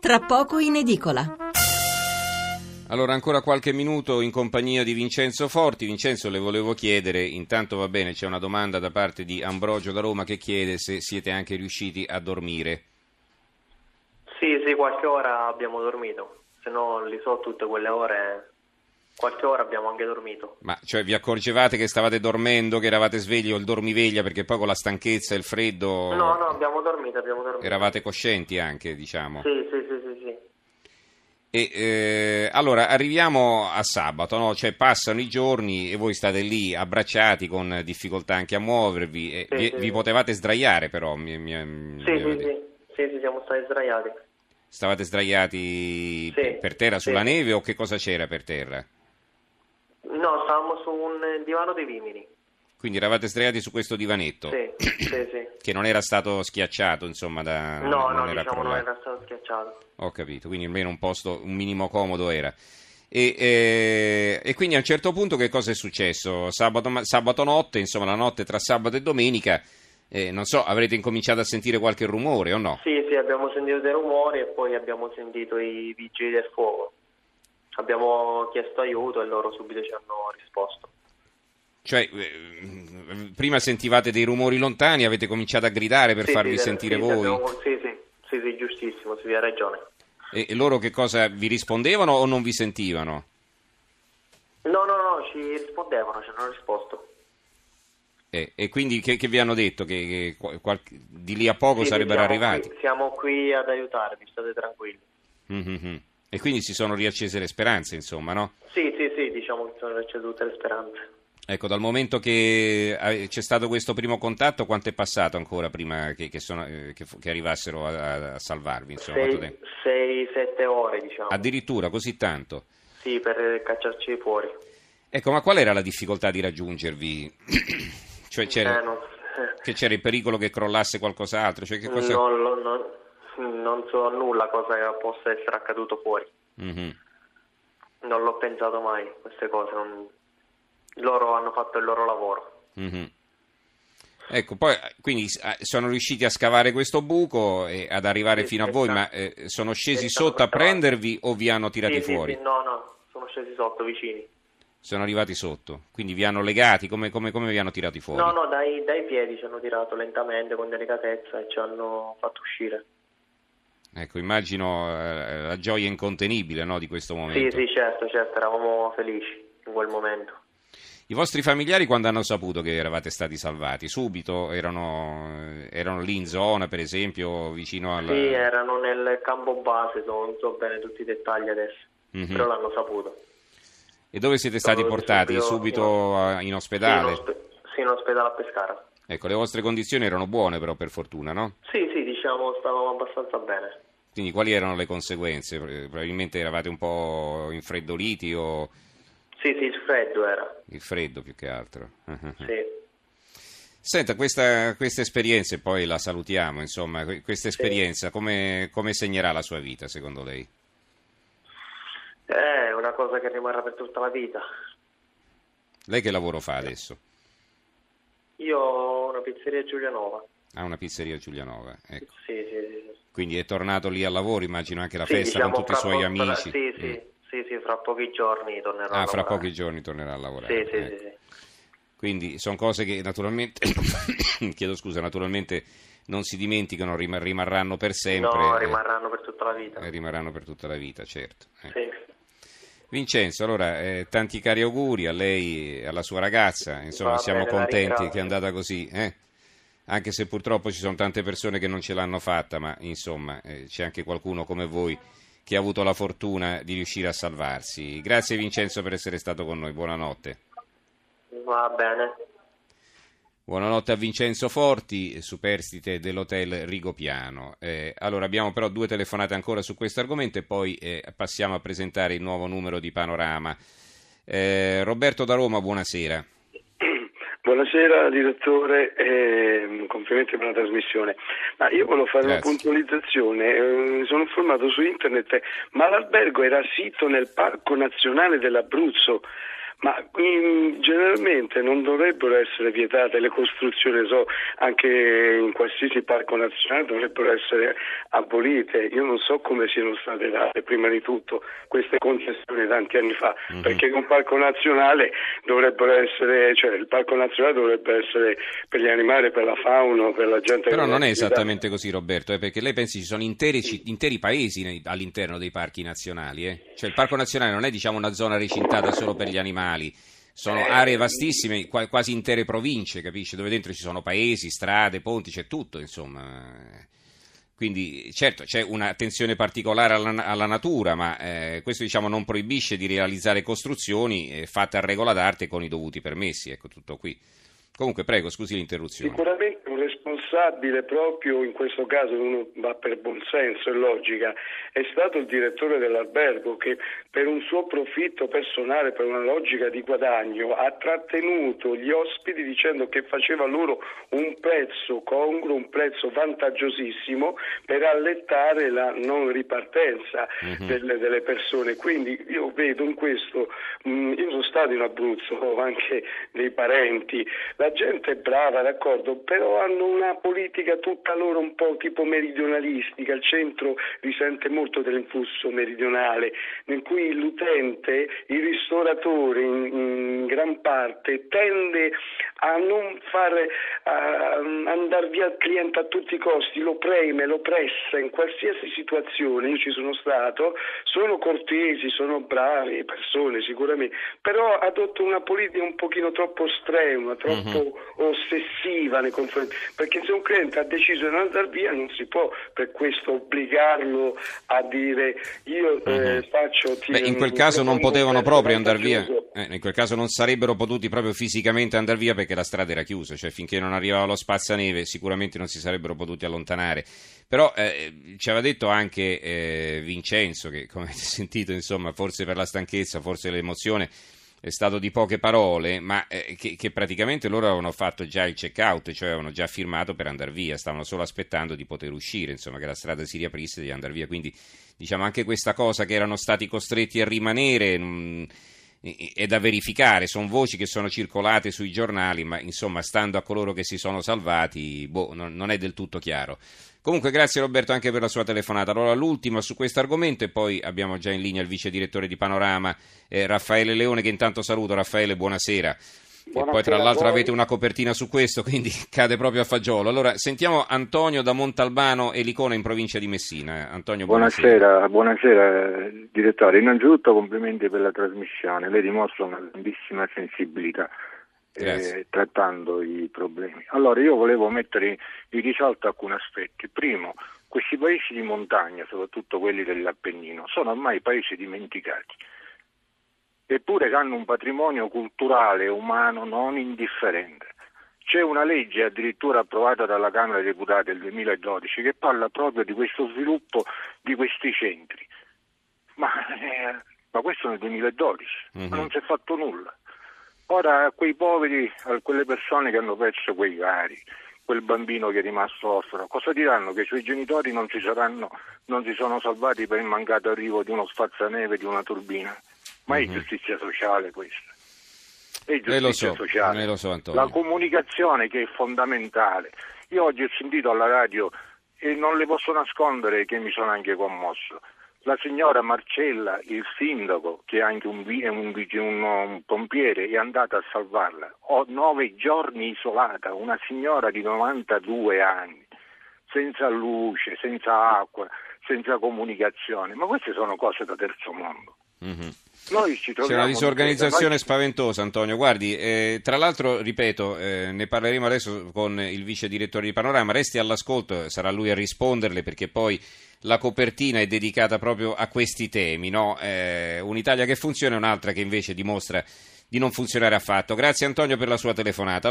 tra poco in edicola. Allora, ancora qualche minuto in compagnia di Vincenzo Forti. Vincenzo, le volevo chiedere, intanto va bene, c'è una domanda da parte di Ambrogio da Roma che chiede se siete anche riusciti a dormire. Sì, sì, qualche ora abbiamo dormito, se no li so tutte quelle ore, qualche ora abbiamo anche dormito. Ma cioè vi accorgevate che stavate dormendo, che eravate svegli o il dormiveglia perché poi con la stanchezza e il freddo No, no, abbiamo dormito, abbiamo dormito. eravate coscienti anche, diciamo. Sì, sì, sì, sì, sì. E eh, allora arriviamo a sabato, no? Cioè passano i giorni e voi state lì abbracciati con difficoltà anche a muovervi. e Sì, vi, sì. vi potevate sdraiare però, mi, mi- mi Sì, sì, detto. sì, sì, sì, siamo stati sdraiati. Stavate sdraiati per- terra sulla neve o che cosa c'era per terra? No, stavamo su un divano dei vimini. Quindi eravate sdraiati su questo divanetto Sì, sì, sì. che non era stato schiacciato, insomma, da No, non no, era diciamo non era stato schiacciato. Ho capito, quindi almeno un posto, un minimo comodo era. E, eh, e quindi a un certo punto che cosa è successo? Sabato, sabato notte, insomma la notte tra sabato e domenica, eh, non so, avrete incominciato a sentire qualche rumore o no? Sì, sì, abbiamo sentito dei rumori e poi abbiamo sentito i vigili del fuoco. Abbiamo chiesto aiuto e loro subito ci hanno risposto. Cioè, eh, prima sentivate dei rumori lontani, avete cominciato a gridare per Sì, farvi sì, sentire sì, voi? abbiamo- Sì, sì, sì, sì, giustissimo, sì, hai ragione. E, e loro che cosa vi rispondevano o non vi sentivano? No, no, no, ci rispondevano, ci hanno risposto. Eh, e quindi che, che vi hanno detto? Che, che qual- qual- di lì a poco sarebbero arrivati? qui- siamo qui ad aiutarvi, state tranquilli. Mhm. E quindi si sono riaccese le speranze, insomma, no? Sì, sì, sì, diciamo che sono recedute le speranze. Ecco, dal momento che eh, c'è stato questo primo contatto, quanto è passato ancora prima che, che sono- eh, che che arrivassero a, a salvarvi? Insomma, quanto Sei, tempo? sei, sette ore, diciamo. Addirittura così tanto? Sì, per cacciarci fuori. Ecco, ma qual era la difficoltà di raggiungervi? cioè c'era, Eh, non, che c'era il pericolo che crollasse qualcos'altro? Cioè, che cosa... non, non- non so nulla cosa possa essere accaduto fuori. Mhm. Non l'ho pensato mai, queste cose. non- Loro hanno fatto il loro lavoro. Mhm. Ecco, poi eh, quindi eh, sono riusciti a scavare questo buco e ad arrivare Sì, fino a sì, voi, sta- ma eh, sono scesi sì, sotto a prendervi o vi hanno tirati Sì, sì, fuori? sì, no, no, sono scesi sotto, vicini. Sono arrivati sotto, quindi vi hanno legati, come, come- come vi hanno tirati fuori? No, no, dai, dai piedi ci hanno tirato lentamente, con delicatezza e ci hanno fatto uscire. Ecco, immagino eh, la gioia incontenibile no, di questo Sì, momento. sì, certo, certo, eravamo felici in quel momento. I vostri familiari quando hanno saputo che eravate stati salvati? Subito? Erano, erano lì in zona, per esempio, vicino al... Sì, erano nel campo base, non so bene tutti i dettagli adesso, Mhm. però l'hanno saputo. E dove siete stati Sono portati? subito- Subito in Sì, in, ospedale? ospe- sì, in ospedale a Pescara. Ecco, le vostre condizioni erano buone però per fortuna, no? Sì, sì, diciamo, stavamo abbastanza bene. Quindi quali erano le conseguenze? Probabilmente eravate un po' infreddoliti o Sì, sì, il freddo era, il freddo più che altro. sì. Senta, questa, questa esperienza, e poi la salutiamo, insomma, que- questa esperienza come, come segnerà la sua vita secondo lei? È una cosa che rimarrà per tutta la vita. Lei che lavoro fa adesso? Io ho una pizzeria Giulianova. Ha una pizzeria Giulianova, ecco. Sì, sì, sì. sì. Quindi è tornato lì al lavoro, immagino anche la Sì, festa diciamo, con tutti i suoi amici. Sì, sì, Mm. Sì, sì, fra pochi giorni tornerò a Ah, fra pochi giorni tornerà a lavorare. Sì, sì, ecco. sì, sì. Quindi sono cose che naturalmente, chiedo scusa, naturalmente non si dimenticano, rim- rimarranno per sempre. No, eh, rimarranno per tutta la vita. eh, rimarranno per tutta la vita, certo. eh. Sì. Vincenzo, allora eh, tanti cari auguri a lei e alla sua ragazza, insomma Va siamo bene, contenti che è andata così, eh? anche se purtroppo ci sono tante persone che non ce l'hanno fatta, ma insomma eh, c'è anche qualcuno come voi che ha avuto la fortuna di riuscire a salvarsi. Grazie Vincenzo per essere stato con noi, buonanotte. Va bene. Buonanotte a Vincenzo Forti, superstite dell'hotel Rigopiano. Eh, allora abbiamo però due telefonate ancora su questo argomento e poi eh, passiamo a presentare il nuovo numero di Panorama. Eh, Roberto da Roma, buonasera. Buonasera direttore, e complimenti per la trasmissione. Ma io volevo fare Grazie. una puntualizzazione, eh, mi sono informato su internet, ma l'albergo era sito nel Parco Nazionale dell'Abruzzo, Ma in, generalmente non dovrebbero essere vietate le costruzioni, so, anche in qualsiasi parco nazionale dovrebbero essere abolite. Io non so come siano state date prima di tutto queste concessioni tanti anni fa, mm-hmm. perché un parco nazionale dovrebbero essere, cioè il parco nazionale dovrebbe essere per gli animali, per la fauna, per la gente. Però non è esattamente così Roberto, eh, perché lei pensi ci sono interi, interi paesi nei, all'interno dei parchi nazionali, eh? cioè il parco nazionale non è diciamo una zona recintata solo per gli animali sono aree vastissime, quasi intere province, capisci? Dove dentro ci sono paesi, strade, ponti, c'è tutto, insomma. Quindi certo c'è un'attenzione particolare alla, alla natura, ma eh, questo diciamo, non proibisce di realizzare costruzioni eh, fatte a regola d'arte con i dovuti permessi, ecco tutto qui. Comunque prego, scusi l'interruzione. Sicuramente un responsabile proprio in questo caso, uno va per buonsenso e logica, è stato il direttore dell'albergo che per un suo profitto personale, per una logica di guadagno, ha trattenuto gli ospiti dicendo che faceva loro un prezzo congruo, un prezzo vantagiosissimo per allettare la non ripartenza uh-huh. delle, delle, persone. Quindi io vedo in questo, mh, mm, io sono stato in Abruzzo, ho anche dei parenti, la gente è brava, d'accordo, però hanno una politica tutta loro un po' tipo meridionalistica, il centro risente molto dell'influsso meridionale, in cui l'utente, il ristoratore in, in gran parte tende a non far andare via il cliente a tutti i costi, lo preme, lo pressa in qualsiasi situazione, io ci sono stato, sono cortesi, sono bravi persone sicuramente, però adottano una politica un pochino troppo strenua, troppo uh-huh. ossessiva nei confronti, perché se un cliente ha deciso di andare via non si può per questo obbligarlo a dire io uh-huh. faccio... Beh, in quel caso non potevano proprio andare via, eh, in quel caso non sarebbero potuti proprio fisicamente andare via perché la strada era chiusa, cioè finché non arrivava lo spazzaneve sicuramente non si sarebbero potuti allontanare. Però eh, ci aveva detto anche eh, Vincenzo, che come avete sentito, insomma, forse per la stanchezza, forse l'emozione, è stato di poche parole, ma eh, che, che, praticamente loro avevano fatto già il check out, cioè avevano già firmato per andare via, stavano solo aspettando di poter uscire, insomma, che la strada si riaprisse e di andare via. Quindi, diciamo, anche questa cosa che erano stati costretti a rimanere. Mh, è da verificare, sono voci che sono circolate sui giornali, ma insomma, stando a coloro che si sono salvati, boh, non, non, è del tutto chiaro. Comunque, grazie Roberto anche per la sua telefonata. Allora, l'ultima su questo argomento, e poi abbiamo già in linea il vice direttore di Panorama, eh, Raffaele Leone, che intanto saluto. Raffaele, buonasera. Buonasera e poi tra l'altro avete una copertina su questo, quindi cade proprio a fagiolo. Allora, sentiamo Antonio da Montalbano e Licona in provincia di Messina. Antonio, buonasera. Buonasera, buonasera direttore. Innanzitutto complimenti per la trasmissione, lei dimostra una grandissima sensibilità. Eh, trattando i problemi. Allora io volevo mettere in risalto alcuni aspetti. Primo, questi paesi di montagna, soprattutto quelli dell'Appennino, sono ormai paesi dimenticati eppure che hanno un patrimonio culturale umano non indifferente. C'è una legge addirittura approvata dalla Camera dei Deputati nel 2012 che parla proprio di questo sviluppo di questi centri. Ma, eh, ma questo nel 2012, mm-hmm. non si è fatto nulla. Ora a quei poveri, a quelle persone che hanno perso quei cari, quel bambino che è rimasto orfano, cosa diranno? Che i suoi genitori non si, saranno, non si sono salvati per il mancato arrivo di uno spazzaneve, di una turbina? Ma è mm-hmm. giustizia sociale questa? È giustizia eh lo so, sociale. Lo so, La comunicazione che è fondamentale. Io oggi ho sentito alla radio e non le posso nascondere che mi sono anche commosso. La signora Marcella, il sindaco, che è anche un, un, un, un pompiere, è andata a salvarla. Ho nove giorni isolata, una signora di 92 anni, senza luce, senza acqua, senza comunicazione. Ma queste sono cose da terzo mondo. Mm-hmm. C'è una disorganizzazione spaventosa, Antonio. Guardi, eh, tra l'altro, ripeto, eh, ne parleremo adesso con il vice direttore di Panorama. Resti all'ascolto, sarà lui a risponderle perché poi la copertina è dedicata proprio a questi temi. No? Eh, un'Italia che funziona e un'altra che invece dimostra di non funzionare affatto. Grazie, Antonio, per la sua telefonata.